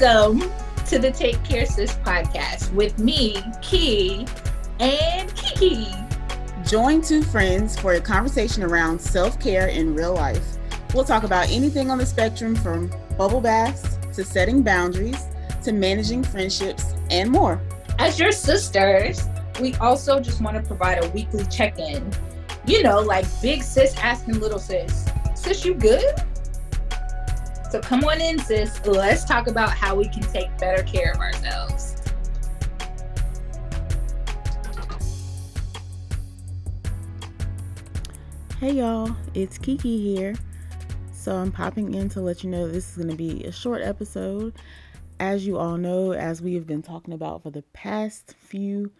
Welcome to the Take Care Sis podcast with me, Ki, and Kiki. Join two friends for a conversation around self care in real life. We'll talk about anything on the spectrum from bubble baths to setting boundaries to managing friendships and more. As your sisters, we also just want to provide a weekly check in. You know, like big sis asking little sis, Sis, you good? So come on in, sis. Let's talk about how we can take better care of ourselves. Hey y'all, it's Kiki here. So I'm popping in to let you know this is going to be a short episode. As you all know, as we have been talking about for the past few,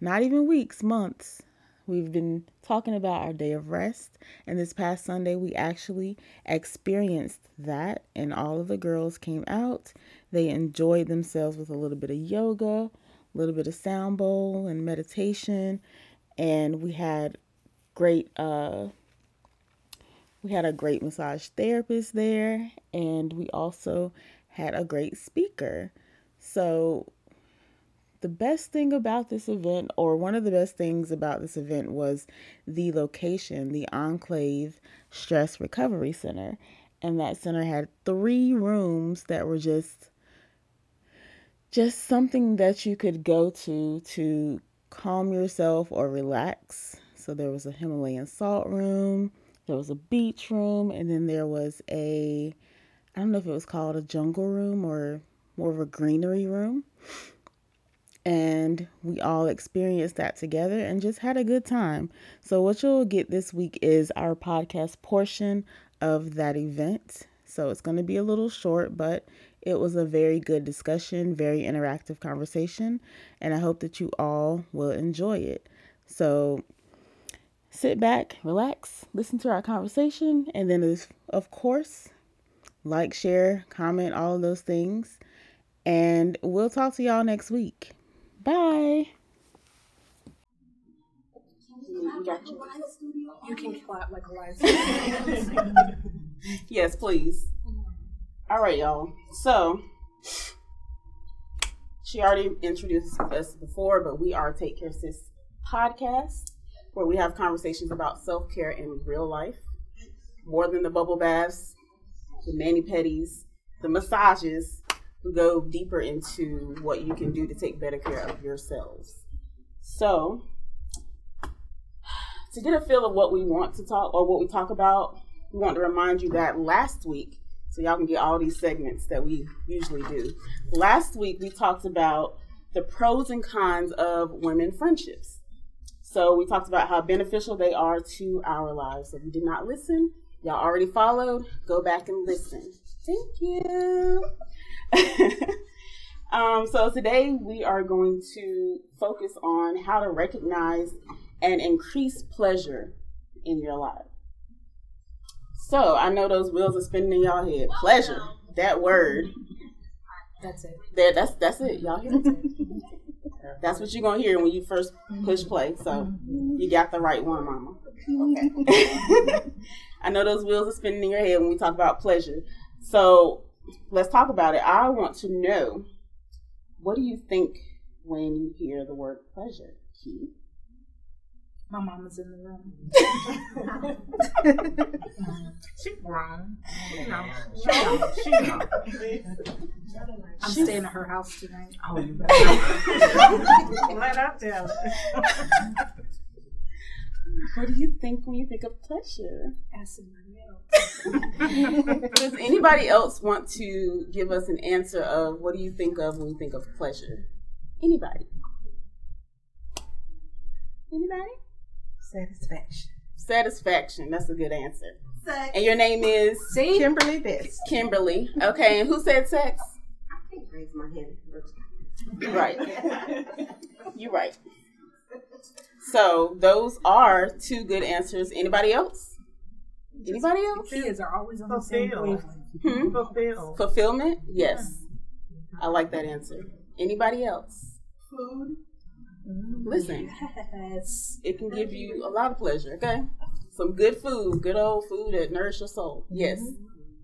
not even weeks, months, We've been talking about our day of rest, and this past Sunday we actually experienced that, and all of the girls came out. They enjoyed themselves with a little bit of yoga, a little bit of sound bowl, and meditation, and we had great uh we had a great massage therapist there, and we also had a great speaker. So the best thing about this event, or one of the best things about this event, was the location, the Enclave Stress Recovery Center. And that center had three rooms that were just just something that you could go to to calm yourself or relax. So there was a Himalayan salt room, there was a beach room, and then there was a I don't know if it was called a jungle room or more of a greenery room and we all experienced that together and just had a good time. So, what you'll get this week is our podcast portion of that event. So, it's going to be a little short, but it was a very good discussion, very interactive conversation, and I hope that you all will enjoy it. So, sit back, relax, listen to our conversation, and then, of course, like, share, comment, all of those things. And we'll talk to y'all next week. Bye. You can clap like a live yes, please. All right, y'all. So, she already introduced us before, but we are Take Care Sis podcast, where we have conversations about self care in real life, more than the bubble baths, the mani pedis, the massages, go deeper into what you can do to take better care of yourselves. So, to get a feel of what we want to talk or what we talk about, we want to remind you that last week, so y'all can get all these segments that we usually do. Last week, we talked about the pros and cons of women friendships. So, we talked about how beneficial they are to our lives. If you did not listen, y'all already followed, go back and listen. Thank you. um, so today we are going to focus on how to recognize and increase pleasure in your life. So I know those wheels are spinning in y'all head. Pleasure, that word. That's it. There, that's that's it. Y'all hear it? That's what you're gonna hear when you first push play. So you got the right one, Mama. Okay. I know those wheels are spinning in your head when we talk about pleasure. So let's talk about it. I want to know what do you think when you hear the word pleasure, Ki? My mama's in the room. She's grown. You know, she knows. She knows. I'm She's... staying at her house tonight. Oh, you better. Let her tell What do you think when you think of pleasure? Ask somebody else. Does anybody else want to give us an answer of what do you think of when you think of pleasure? Anybody? Anybody? Satisfaction. Satisfaction. That's a good answer. Sex. And your name is See? Kimberly Best. Kimberly. Okay, and who said sex? I can't raise my hand. You're right. You're right. So those are two good answers. Anybody else? Anybody else? Kids are always on the same wavelength. Hmm? Fulfill. Fulfillment? Yes. I like that answer. Anybody else? Food. Listen, yes. it can give you a lot of pleasure. Okay, some good food, good old food that nourish your soul. Yes.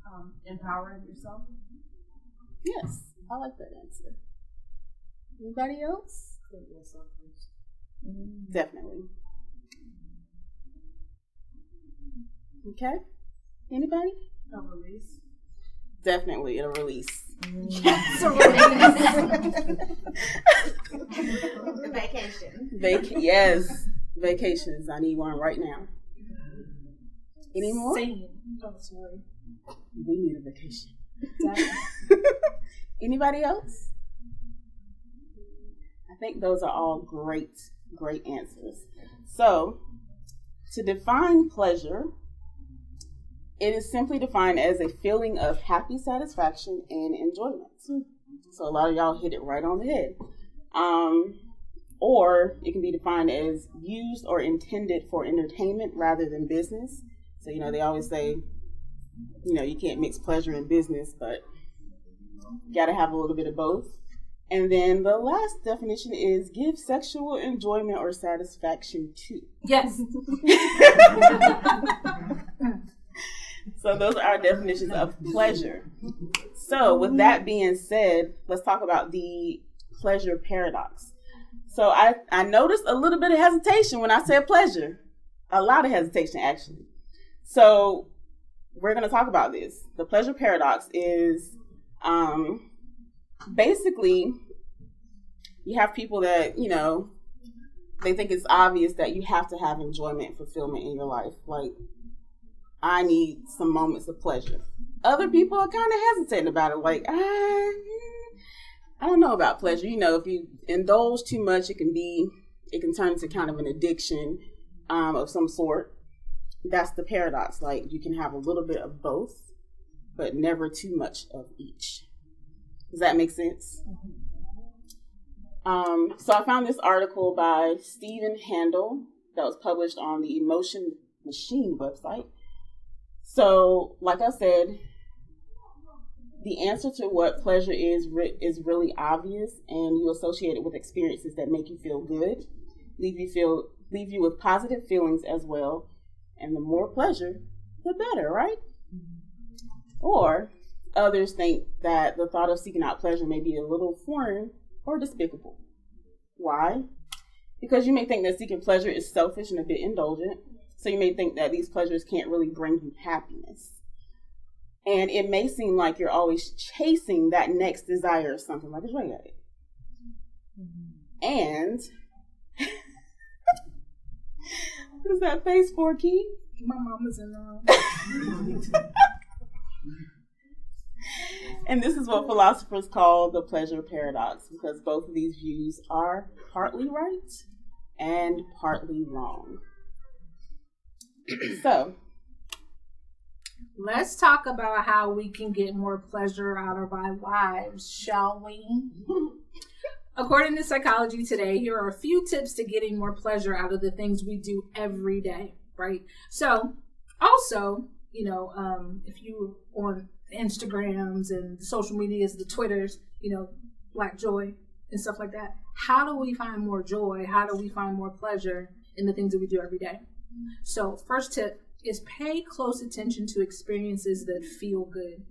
Um, empowering yourself. Yes. I like that answer. Anybody else? Mm-hmm. Definitely. Okay. Anybody? A release. Definitely a release. Mm-hmm. Yes, a release. Vacation. Vac- yes, vacations. I need one right now. Any more? Same. Oh, sorry. We need a vacation. Anybody else? I think those are all great, great answers. So, to define pleasure, it is simply defined as a feeling of happy satisfaction and enjoyment. So, a lot of y'all hit it right on the head. Um, or it can be defined as used or intended for entertainment rather than business. So, you know, they always say, you know, you can't mix pleasure and business, but you gotta have a little bit of both. And then the last definition is give sexual enjoyment or satisfaction to. yes. So those are our definitions of pleasure. So with that being said, let's talk about the pleasure paradox. So I, I noticed a little bit of hesitation when I said pleasure. A lot of hesitation actually. So we're gonna talk about this. The pleasure paradox is um basically you have people that, you know, they think it's obvious that you have to have enjoyment, fulfillment in your life. Like I need some moments of pleasure. Other people are kind of hesitating about it, like, mm, I don't know about pleasure. You know, if you indulge too much, it can be, it can turn into kind of an addiction um, of some sort. That's the paradox. Like, you can have a little bit of both, but never too much of each. Does that make sense? Um, so I found this article by Steven Handel that was published on the Emotion Machine website. So, like I said, the answer to what pleasure is re- is really obvious, and you associate it with experiences that make you feel good, leave you feel leave you with positive feelings as well, and the more pleasure, the better, right? Or others think that the thought of seeking out pleasure may be a little foreign or despicable. Why? Because you may think that seeking pleasure is selfish and a bit indulgent. So you may think that these pleasures can't really bring you happiness. And it may seem like you're always chasing that next desire or something like a drug addict. And what is that face for, Ki? My mama's in the room. Um, And this is what philosophers call the pleasure paradox because both of these views are partly right and partly wrong. so, Let's talk about how we can get more pleasure out of our lives, shall we? According to Psychology Today, here are a few tips to getting more pleasure out of the things we do every day, right? So, also, you know, um, if you on Instagrams and social medias, the Twitters, you know, Black Joy and stuff like that, how do we find more joy? How do we find more pleasure in the things that we do every day? So, first tip is pay close attention to experiences that feel good.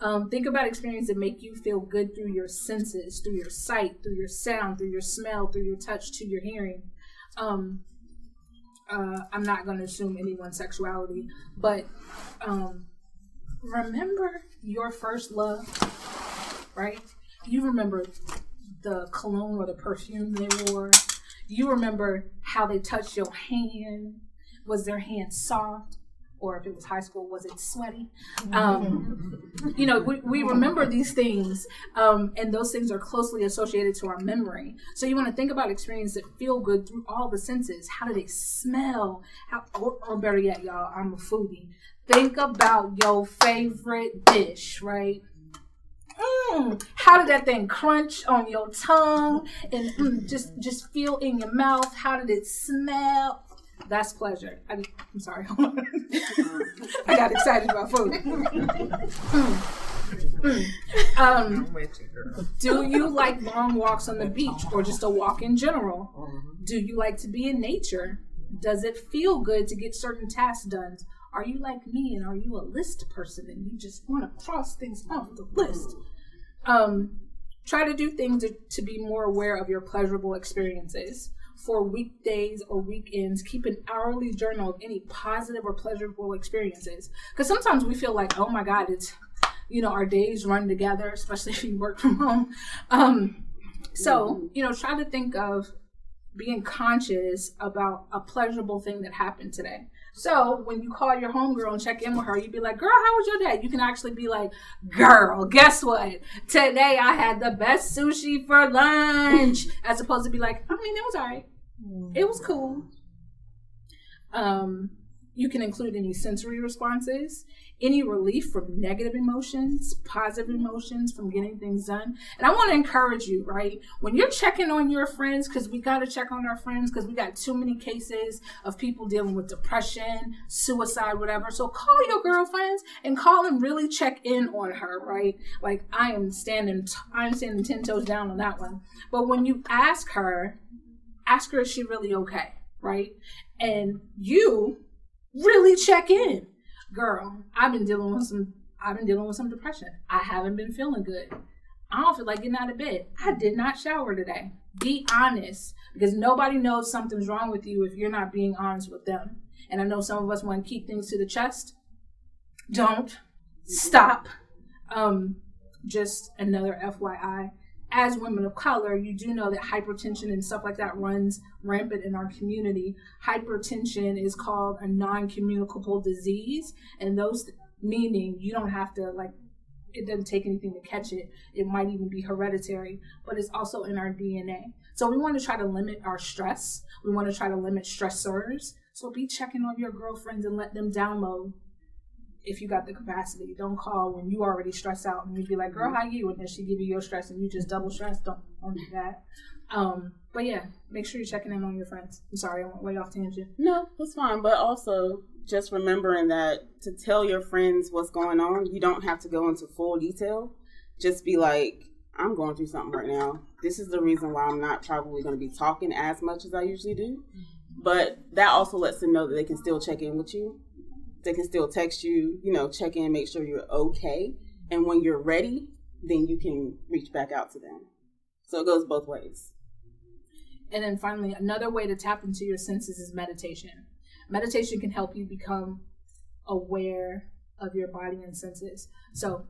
Um, think about experiences that make you feel good through your senses, through your sight, through your sound, through your smell, through your touch, to your hearing. Um, uh, I'm not going to assume anyone's sexuality, but um, remember your first love, right? You remember the cologne or the perfume they wore. You remember how they touched your hand. Was their hand soft? Or if it was high school, was it sweaty? Um, you know, we, we remember these things, um, and those things are closely associated to our memory. So you want to think about experiences that feel good through all the senses. How do they smell? How, or, or better yet, y'all, I'm a foodie. Think about your favorite dish, right? Mm, how did that thing crunch on your tongue and mm, just just feel in your mouth? How did it smell? That's pleasure. I, am sorry. I got excited about food. Mm, mm. Um, do you like long walks on the beach or just a walk in general? Do you like to be in nature? Does it feel good to get certain tasks done? Are you like me and are you a list person and you just want to cross things off the list? Um, try to do things to, to be more aware of your pleasurable experiences. For weekdays or weekends, keep an hourly journal of any positive or pleasurable experiences. Because sometimes we feel like, oh my God, it's, you know, our days run together, especially if you work from home. Um, so, you know, try to think of being conscious about a pleasurable thing that happened today. So when you call your homegirl and check in with her, you'd be like, girl, how was your day? You can actually be like, girl, guess what? Today I had the best sushi for lunch. As opposed to be like, I mean, it was all right. It was cool. Um, you can include any sensory responses, any relief from negative emotions, positive emotions from getting things done. And I want to encourage you, right? When you're checking on your friends, because we got to check on our friends because we got too many cases of people dealing with depression, suicide, whatever. So call your girlfriends and call and really check in on her, right? Like I am standing, I'm standing 10 toes down on that one. But when you ask her, ask her, is she really okay? Right? And you really check in. Girl, I've been dealing with some I've been dealing with some depression. I haven't been feeling good. I don't feel like getting out of bed. I did not shower today. Be honest because nobody knows something's wrong with you if you're not being honest with them. And I know some of us want to keep things to the chest. Don't stop. Um, just another FYI as women of color, you do know that hypertension and stuff like that runs rampant in our community. Hypertension is called a non communicable disease, and those meaning you don't have to like it doesn't take anything to catch it. It might even be hereditary, but it's also in our DNA. So we want to try to limit our stress. We want to try to limit stressors. So be checking on your girlfriends and let them download if you got the capacity. Don't call when you already stressed out and you'd be like, "Girl, how you?" And then she give you your stress and you just double stress. Don't don't do that. Um, but yeah, make sure you're checking in on your friends. I'm sorry, I went way off tangent. No, that's fine. But also just remembering that to tell your friends what's going on, you don't have to go into full detail. Just be like, I'm going through something right now. This is the reason why I'm not probably going to be talking as much as I usually do. But that also lets them know that they can still check in with you they can still text you, you know, check in, make sure you're okay. And when you're ready, then you can reach back out to them. So it goes both ways. And then finally, another way to tap into your senses is meditation. Meditation can help you become aware of your body and senses. So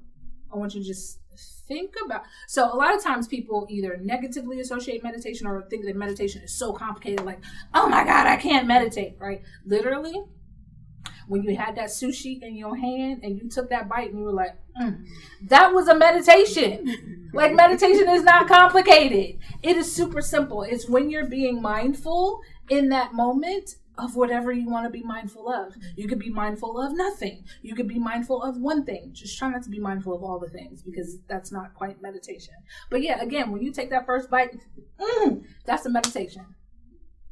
I want you to just think about. So a lot of times people either negatively associate meditation or think that meditation is so complicated, like, oh my God, I can't meditate, right? Literally, when you had that sushi in your hand and you took that bite and you were like, mm, that was a meditation. like meditation is not complicated. It is super simple. It's when you're being mindful in that moment of whatever you want to be mindful of. You could be mindful of nothing. You could be mindful of one thing. Just try not to be mindful of all the things because that's not quite meditation. But yeah, again, when you take that first bite, mm, that's a meditation.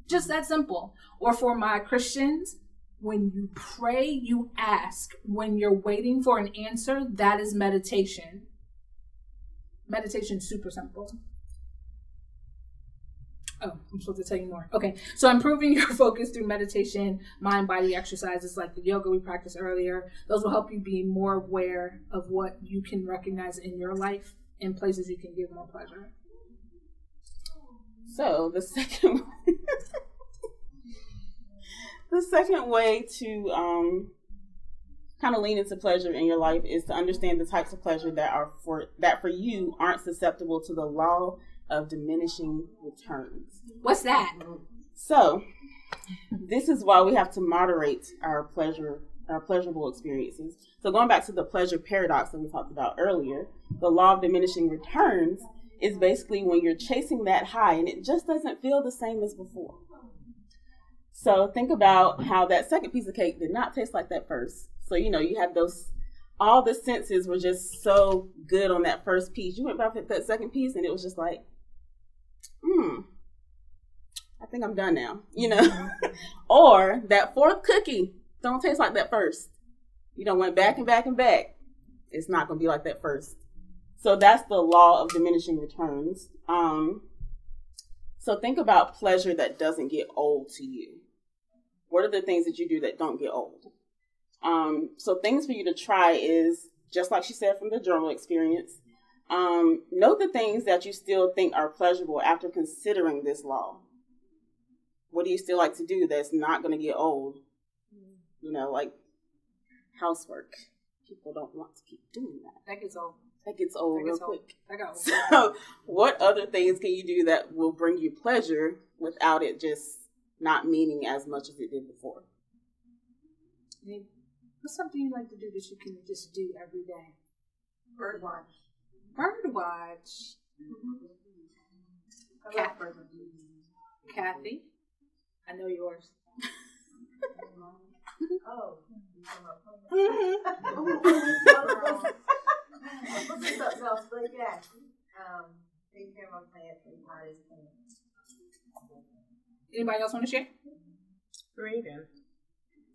Just that simple. Or for my Christians, when you pray, you ask. When you're waiting for an answer, that is meditation. Meditation is super simple. Oh, I'm supposed to tell you more. Okay, so improving your focus through meditation, mind body exercises like the yoga we practiced earlier, those will help you be more aware of what you can recognize in your life and places you can give more pleasure. So, the second the second way to um, kind of lean into pleasure in your life is to understand the types of pleasure that are for that for you aren't susceptible to the law of diminishing returns. What's that? So, this is why we have to moderate our pleasure our pleasurable experiences. So going back to the pleasure paradox that we talked about earlier, the law of diminishing returns is basically when you're chasing that high and it just doesn't feel the same as before. So think about how that second piece of cake did not taste like that first. So you know you had those, all the senses were just so good on that first piece. You went back to that second piece and it was just like, hmm, I think I'm done now. You know, or that fourth cookie don't taste like that first. You know, went back and back and back. It's not gonna be like that first. So that's the law of diminishing returns. Um, so think about pleasure that doesn't get old to you. What are the things that you do that don't get old? Um, so things for you to try is just like she said from the journal experience. Um, note the things that you still think are pleasurable after considering this law. What do you still like to do that's not going to get old? You know, like housework. People don't want to keep doing that. That gets old. That gets old That real old. quick. That got old. So, what other things can you do that will bring you pleasure without it just not meaning as much as it did before? I mean, What's something you like to do that you can just do every day? Bird watch. Bird watch. I Cat. love bird watch. Kathy, I know yours. Oh. What's this up, no, split gas. Um, taking care of my plants and potted plants. Anybody else want to share? Reading.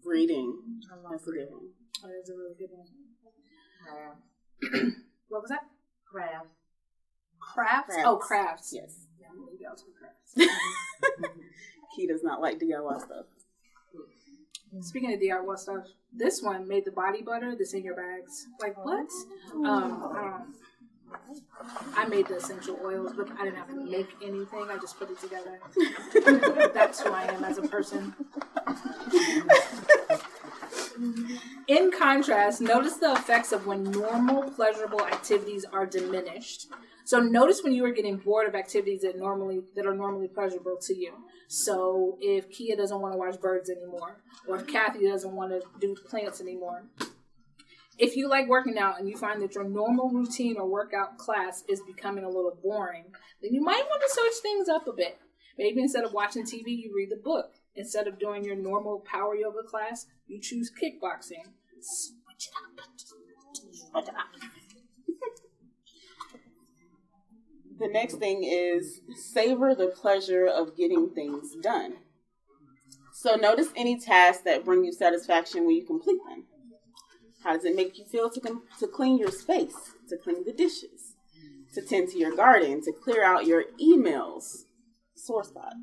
Reading. I love That's a good one. Oh, that's a really good one. Crafts. What was that? Craft. Crafts? Crafts. Oh, crafts. Yes. Yeah, I'm gonna leave y'all to crafts. Ki does not like DIY stuff. Speaking of DIY stuff, this one made the body butter that's in your bags. Like what? Um, I don't. I made the essential oils, but I didn't have to make anything. I just put it together. That's who I am as a person. In contrast, notice the effects of when normal pleasurable activities are diminished. So notice when you are getting bored of activities that normally that are normally pleasurable to you. So if Kia doesn't want to watch birds anymore, or if Kathy doesn't want to do plants anymore. If you like working out and you find that your normal routine or workout class is becoming a little boring, then you might want to switch things up a bit. Maybe instead of watching TV, you read the book. Instead of doing your normal power yoga class, you choose kickboxing. Switch it up. Switch it up. The next thing is savor the pleasure of getting things done. So notice any tasks that bring you satisfaction when you complete them. How does it make you feel to com- to clean your space, to clean the dishes, to tend to your garden, to clear out your emails? Sore spot.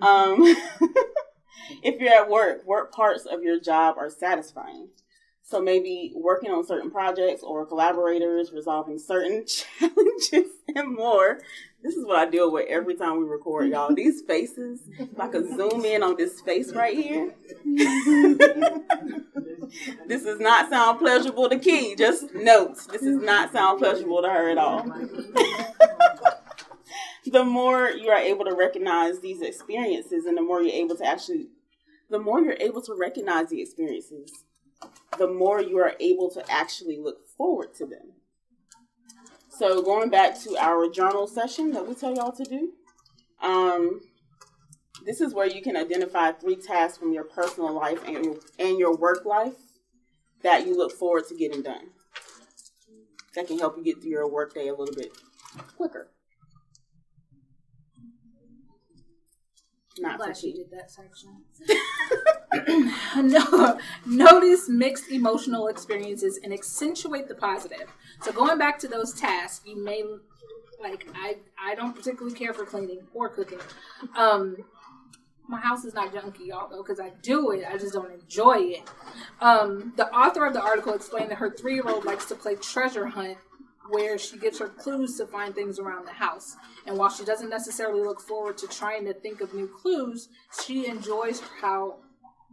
Um, if you're at work, work parts of your job are satisfying. So maybe working on certain projects or collaborators, resolving certain challenges and more. This is what I deal with every time we record, y'all. These faces, if I could zoom in on this face right here. this does not sound pleasurable to Ki. Just notes. This does not sound pleasurable to her at all. the more you are able to recognize these experiences and the more you're able to actually the more you're able to recognize the experiences the more you are able to actually look forward to them. So going back to our journal session that we tell y'all to do, um, this is where you can identify three tasks from your personal life and your, and your work life that you look forward to getting done. That can help you get through your workday a little bit quicker. Not for Glad she did that section. no, notice mixed emotional experiences and accentuate the positive. So going back to those tasks, you may like I I don't particularly care for cleaning or cooking. Um my house is not junky, y'all, though, because I do it. I just don't enjoy it. Um, the author of the article explained that her three year old likes to play treasure hunt, where she gets her clues to find things around the house. And while she doesn't necessarily look forward to trying to think of new clues, she enjoys how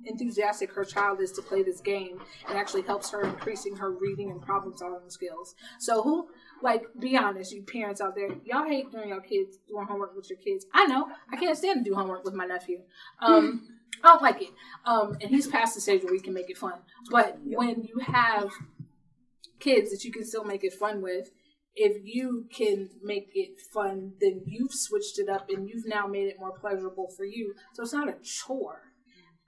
enthusiastic her child is to play this game and actually helps her increasing her reading and problem solving skills. So who like be honest, you parents out there, y'all hate doing your kids doing homework with your kids. I know. I can't stand to do homework with my nephew. Um I don't like it. Um and he's past the stage where we can make it fun. But when you have kids that you can still make it fun with, if you can make it fun, then you've switched it up and you've now made it more pleasurable for you. So it's not a chore.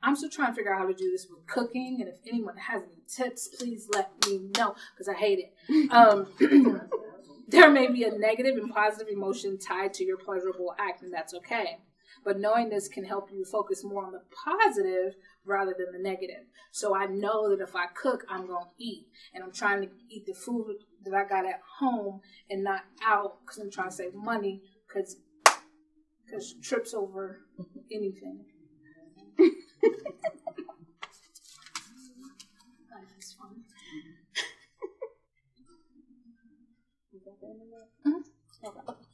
I'm still trying to figure out how to do this with cooking, and if anyone has any tips, please let me know because I hate it. Um, there may be a negative and positive emotion tied to your pleasurable act, and that's okay. But knowing this can help you focus more on the positive rather than the negative. So I know that if I cook, I'm going to eat, and I'm trying to eat the food that I got at home and not out because I'm trying to save money because because trips over anything. Life is. Mm-hmm. Okay.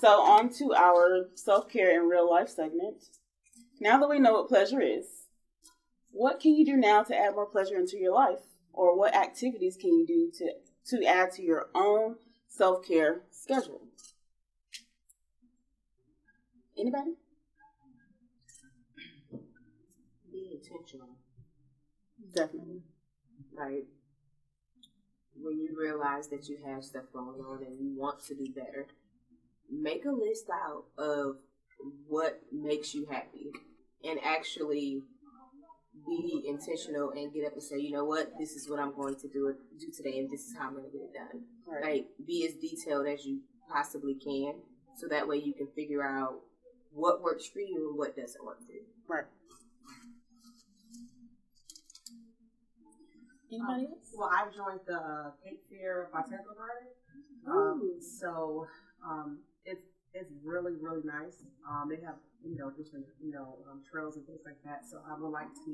So on to our self care in real life segment. Now that we know what pleasure is, what can you do now to add more pleasure into your life? Or what activities can you do to, to add to your own self care schedule? Anybody? Be intentional. Definitely. Like when you realize that you have stuff going on and you want to do better, make a list out of what makes you happy and actually be intentional and get up and say, you know what, this is what I'm going to do do today, and this is how I'm going to get it done. Right. Like, be as detailed as you possibly can, so that way you can figure out what works for you and what doesn't work for you. Right. Anybody else? Well, I joined the Cape Fear Botanical Garden. Um, so um, it's it's really really nice. Um, they have you know different you know um, trails and things like that. So I would like to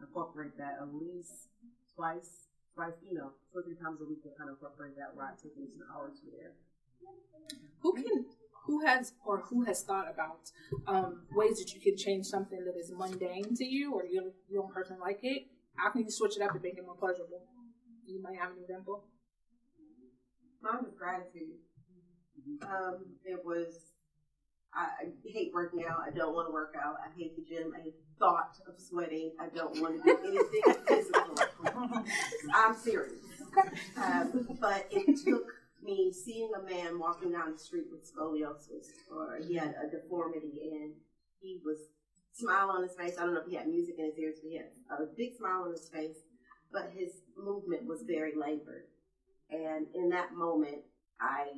incorporate that at least twice, twice you know two or three times a week to kind of incorporate that where I take at an hour to there. Who can who has or who has thought about um, ways that you can change something that is mundane to you or you don't, you don't personally like it? How can you switch it up and make it more pleasurable? You might have an example. Mine was gratitude. Um, it was. I, I hate working out. I don't want to work out. I hate the gym. I hate the thought of sweating. I don't want to do anything physical. I'm serious. Um, but it took me seeing a man walking down the street with scoliosis, or he had a deformity, and he was smile on his face. I don't know if he had music in his ears, but he had a big smile on his face. But his movement was very labored. And in that moment, I,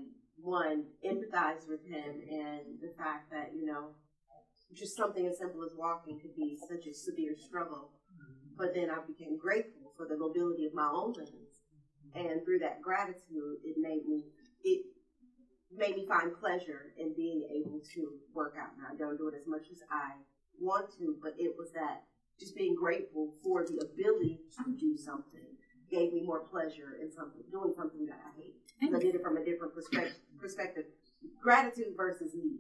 one, empathized with him and the fact that, you know, just something as simple as walking could be such a severe struggle. Mm-hmm. But then I became grateful for the mobility of my own limbs. Mm-hmm. And through that gratitude, it made me, it made me find pleasure in being able to work out. Now, I don't do it as much as I want to, but it was that just being grateful for the ability to do something gave me more pleasure in something doing something that I hate. 'Cause I did it from a different perspective. Perspective, gratitude versus need.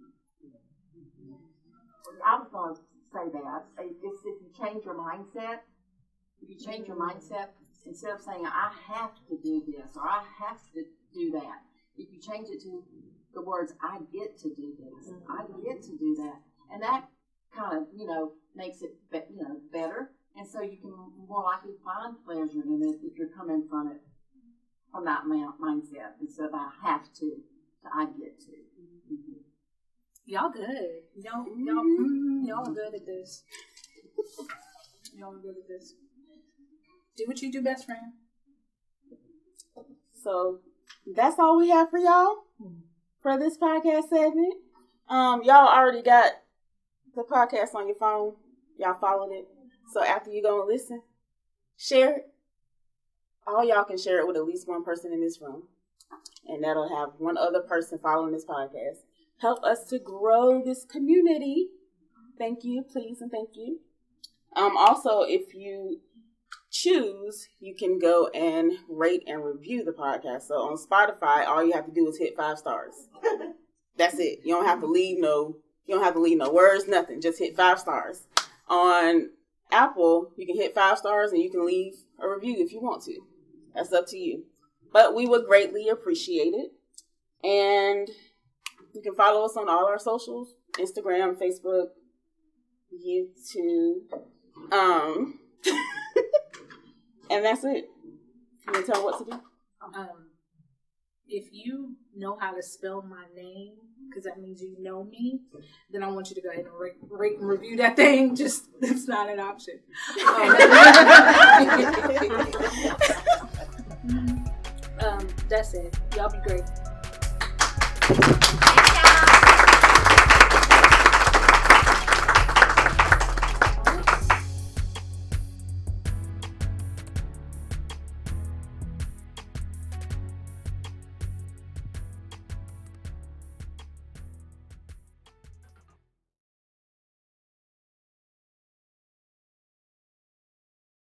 I was going to say that. It's if you change your mindset, if you change your mm-hmm. mindset, instead of saying, I have to do this or I have to do that, if you change it to the words, I get to do this, I mm-hmm. get to do that. And that kind of, you know, makes it, be, you know, better. And so you can more likely find pleasure in it if you're coming from it, from that ma- mindset instead of I have to, to I get to. Mm-hmm. Y'all good. Y'all, y'all, mm, y'all are good at this. Y'all are good at this. Do what you do best, friend. So that's all we have for y'all for this podcast segment. Um, y'all already got the podcast on your phone. Y'all followed it. So after you go and listen, share it. All y'all can share it with at least one person in this room. And that'll have one other person following this podcast. Help us to grow this community. Thank you, please, and thank you. Um, also, if you choose, you can go and rate and review the podcast. So on Spotify, all you have to do is hit five stars. That's it. You don't have to leave no you don't have to leave no words, nothing. Just hit five stars. On Apple, you can hit five stars and you can leave a review if you want to. That's up to you. But we would greatly appreciate it. And you can follow us on all our socials Instagram, Facebook, YouTube. Um, and that's it. You can tell them what to do? Um, if you know how to spell my name, because that means you know me, then I want you to go ahead and rate, rate and review that thing. Just it's not an option. Um, um, that's it. Y'all be great.